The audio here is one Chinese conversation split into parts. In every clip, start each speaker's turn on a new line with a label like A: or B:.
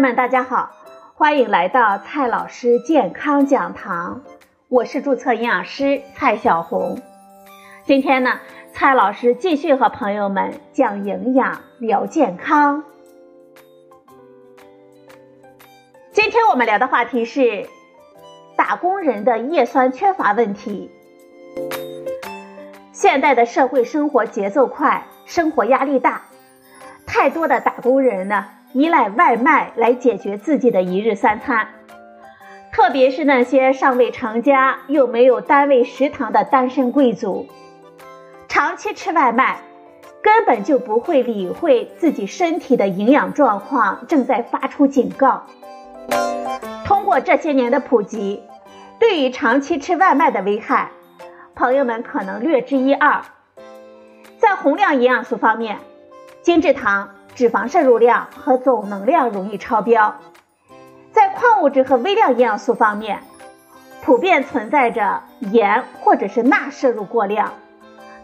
A: 友们，大家好，欢迎来到蔡老师健康讲堂，我是注册营养师蔡小红。今天呢，蔡老师继续和朋友们讲营养、聊健康。今天我们聊的话题是打工人的叶酸缺乏问题。现代的社会生活节奏快，生活压力大，太多的打工人呢。依赖外卖来解决自己的一日三餐，特别是那些尚未成家又没有单位食堂的单身贵族，长期吃外卖，根本就不会理会自己身体的营养状况正在发出警告。通过这些年的普及，对于长期吃外卖的危害，朋友们可能略知一二。在宏量营养素方面，精制糖。脂肪摄入量和总能量容易超标，在矿物质和微量营养素方面，普遍存在着盐或者是钠摄入过量，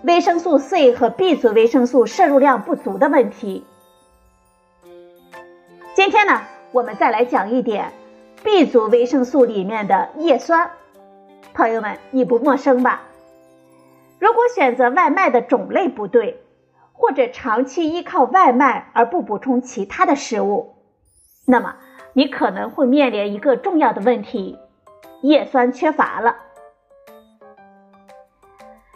A: 维生素 C 和 B 族维生素摄入量不足的问题。今天呢，我们再来讲一点 B 族维生素里面的叶酸，朋友们你不陌生吧？如果选择外卖的种类不对。或者长期依靠外卖而不补充其他的食物，那么你可能会面临一个重要的问题：叶酸缺乏了。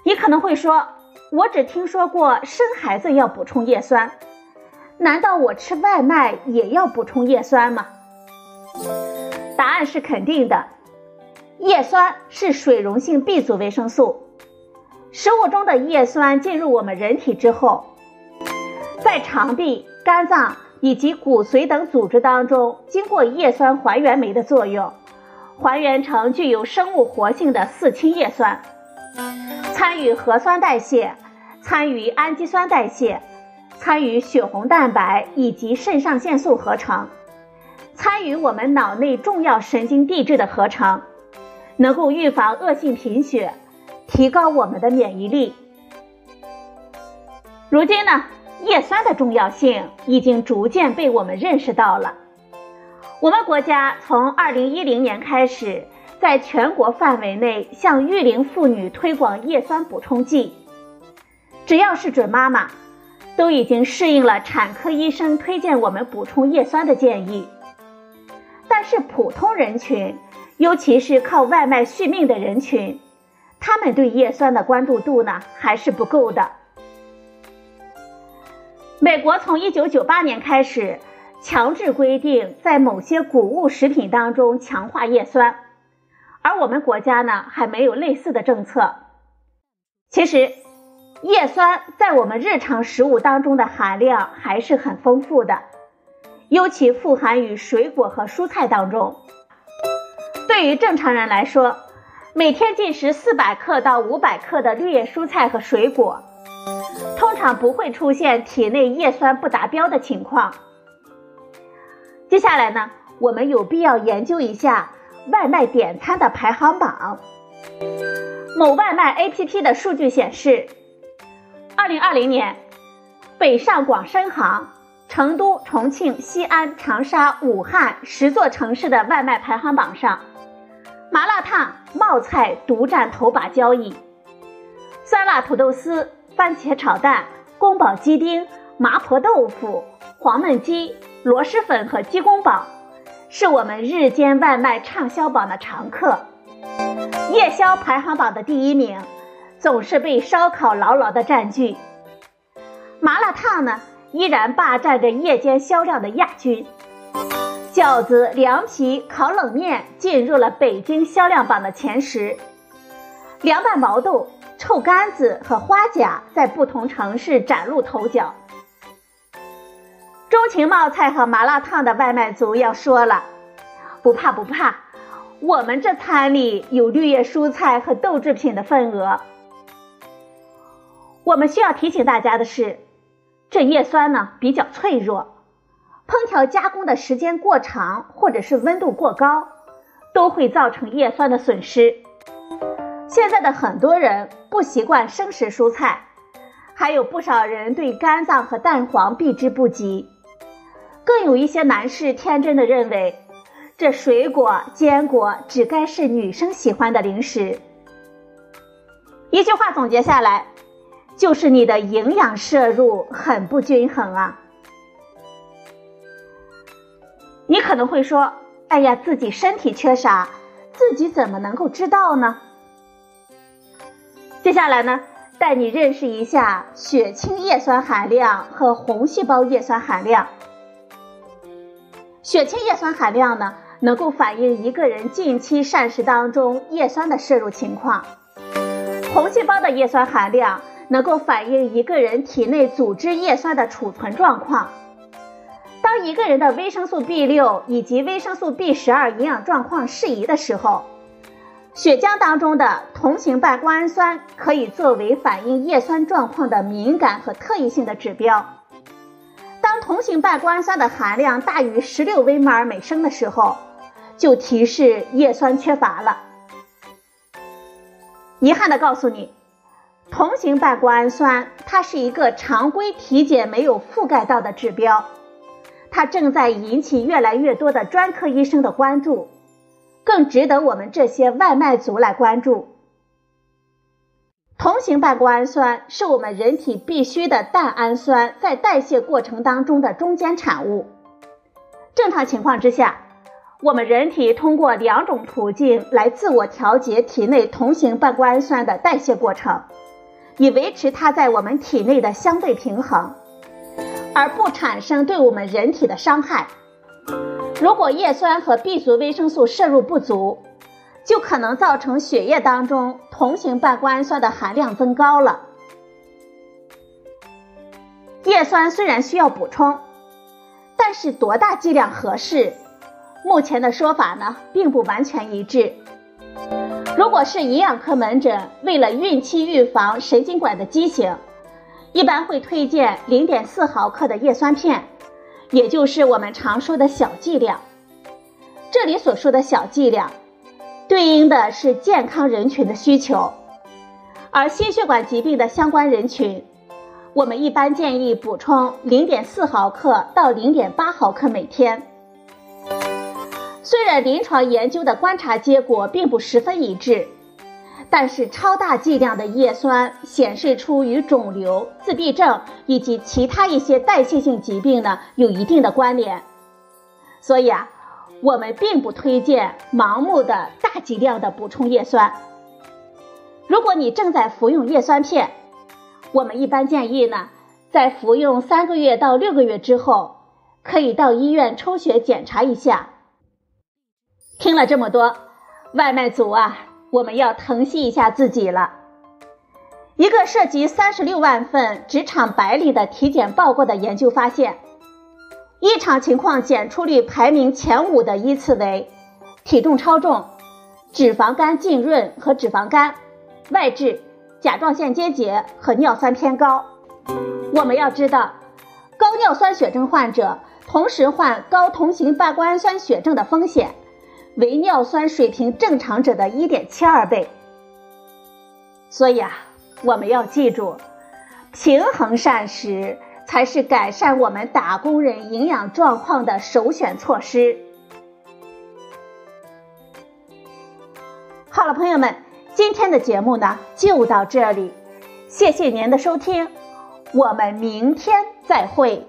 A: 你可能会说，我只听说过生孩子要补充叶酸，难道我吃外卖也要补充叶酸吗？答案是肯定的，叶酸是水溶性 B 族维生素。食物中的叶酸进入我们人体之后，在肠壁、肝脏以及骨髓等组织当中，经过叶酸还原酶的作用，还原成具有生物活性的四氢叶酸，参与核酸代谢，参与氨基酸代谢，参与血红蛋白以及肾上腺素合成，参与我们脑内重要神经递质的合成，能够预防恶性贫血。提高我们的免疫力。如今呢，叶酸的重要性已经逐渐被我们认识到了。我们国家从二零一零年开始，在全国范围内向育龄妇女推广叶酸补充剂。只要是准妈妈，都已经适应了产科医生推荐我们补充叶酸的建议。但是普通人群，尤其是靠外卖续命的人群。他们对叶酸的关注度呢还是不够的。美国从1998年开始强制规定在某些谷物食品当中强化叶酸，而我们国家呢还没有类似的政策。其实，叶酸在我们日常食物当中的含量还是很丰富的，尤其富含于水果和蔬菜当中。对于正常人来说，每天进食四百克到五百克的绿叶蔬菜和水果，常不会出现体内叶酸不达标的情况。接下来呢，我们有必要研究一下外卖点餐的排行榜。某外卖 APP 的数据显示，二零二零年，北上广深杭、成都、重庆、西安、长沙、武汉十座城市的外卖排行榜上。麻辣烫、冒菜独占头把交椅，酸辣土豆丝、番茄炒蛋、宫保鸡丁、麻婆豆腐、黄焖鸡、螺蛳粉和鸡公煲，是我们日间外卖畅销榜的常客。夜宵排行榜的第一名，总是被烧烤牢牢的占据。麻辣烫呢，依然霸占着夜间销量的亚军。饺子、凉皮、烤冷面进入了北京销量榜的前十，凉拌毛豆、臭干子和花甲在不同城市崭露头角。钟情冒菜和麻辣烫的外卖族要说了：“不怕不怕，我们这餐里有绿叶蔬菜和豆制品的份额。”我们需要提醒大家的是，这叶酸呢比较脆弱。烹调加工的时间过长，或者是温度过高，都会造成叶酸的损失。现在的很多人不习惯生食蔬菜，还有不少人对肝脏和蛋黄避之不及。更有一些男士天真的认为，这水果、坚果只该是女生喜欢的零食。一句话总结下来，就是你的营养摄入很不均衡啊。你可能会说：“哎呀，自己身体缺啥，自己怎么能够知道呢？”接下来呢，带你认识一下血清叶酸含量和红细胞叶酸含量。血清叶酸含量呢，能够反映一个人近期膳食当中叶酸的摄入情况；红细胞的叶酸含量能够反映一个人体内组织叶酸的储存状况。当一个人的维生素 B 六以及维生素 B 十二营养状况适宜的时候，血浆当中的同型半胱氨酸可以作为反映叶酸状况的敏感和特异性的指标。当同型半胱氨酸的含量大于十六微摩尔每升的时候，就提示叶酸缺乏了。遗憾的告诉你，同型半胱氨酸它是一个常规体检没有覆盖到的指标，它正在引起越来越多的专科医生的关注。更值得我们这些外卖族来关注。同型半胱氨酸是我们人体必需的蛋氨酸在代谢过程当中的中间产物。正常情况之下，我们人体通过两种途径来自我调节体内同型半胱氨酸的代谢过程，以维持它在我们体内的相对平衡，而不产生对我们人体的伤害。如果叶酸和 B 族维生素摄入不足，就可能造成血液当中同型半胱氨酸的含量增高了。叶酸虽然需要补充，但是多大剂量合适？目前的说法呢，并不完全一致。如果是营养科门诊，为了孕期预防神经管的畸形，一般会推荐0.4毫克的叶酸片。也就是我们常说的小剂量，这里所说的小剂量，对应的是健康人群的需求，而心血管疾病的相关人群，我们一般建议补充零点四毫克到零点八毫克每天。虽然临床研究的观察结果并不十分一致。但是超大剂量的叶酸显示出与肿瘤、自闭症以及其他一些代谢性疾病呢有一定的关联，所以啊，我们并不推荐盲目的大剂量的补充叶酸。如果你正在服用叶酸片，我们一般建议呢，在服用三个月到六个月之后，可以到医院抽血检查一下。听了这么多，外卖组啊！我们要疼惜一下自己了。一个涉及三十六万份职场白领的体检报告的研究发现，异常情况检出率排名前五的依次为体重超重、脂肪肝浸润和脂肪肝、外痔、甲状腺结节和尿酸偏高。我们要知道，高尿酸血症患者同时患高同型半胱氨酸血症的风险。为尿酸水平正常者的1.72倍，所以啊，我们要记住，平衡膳食才是改善我们打工人营养状况的首选措施。好了，朋友们，今天的节目呢就到这里，谢谢您的收听，我们明天再会。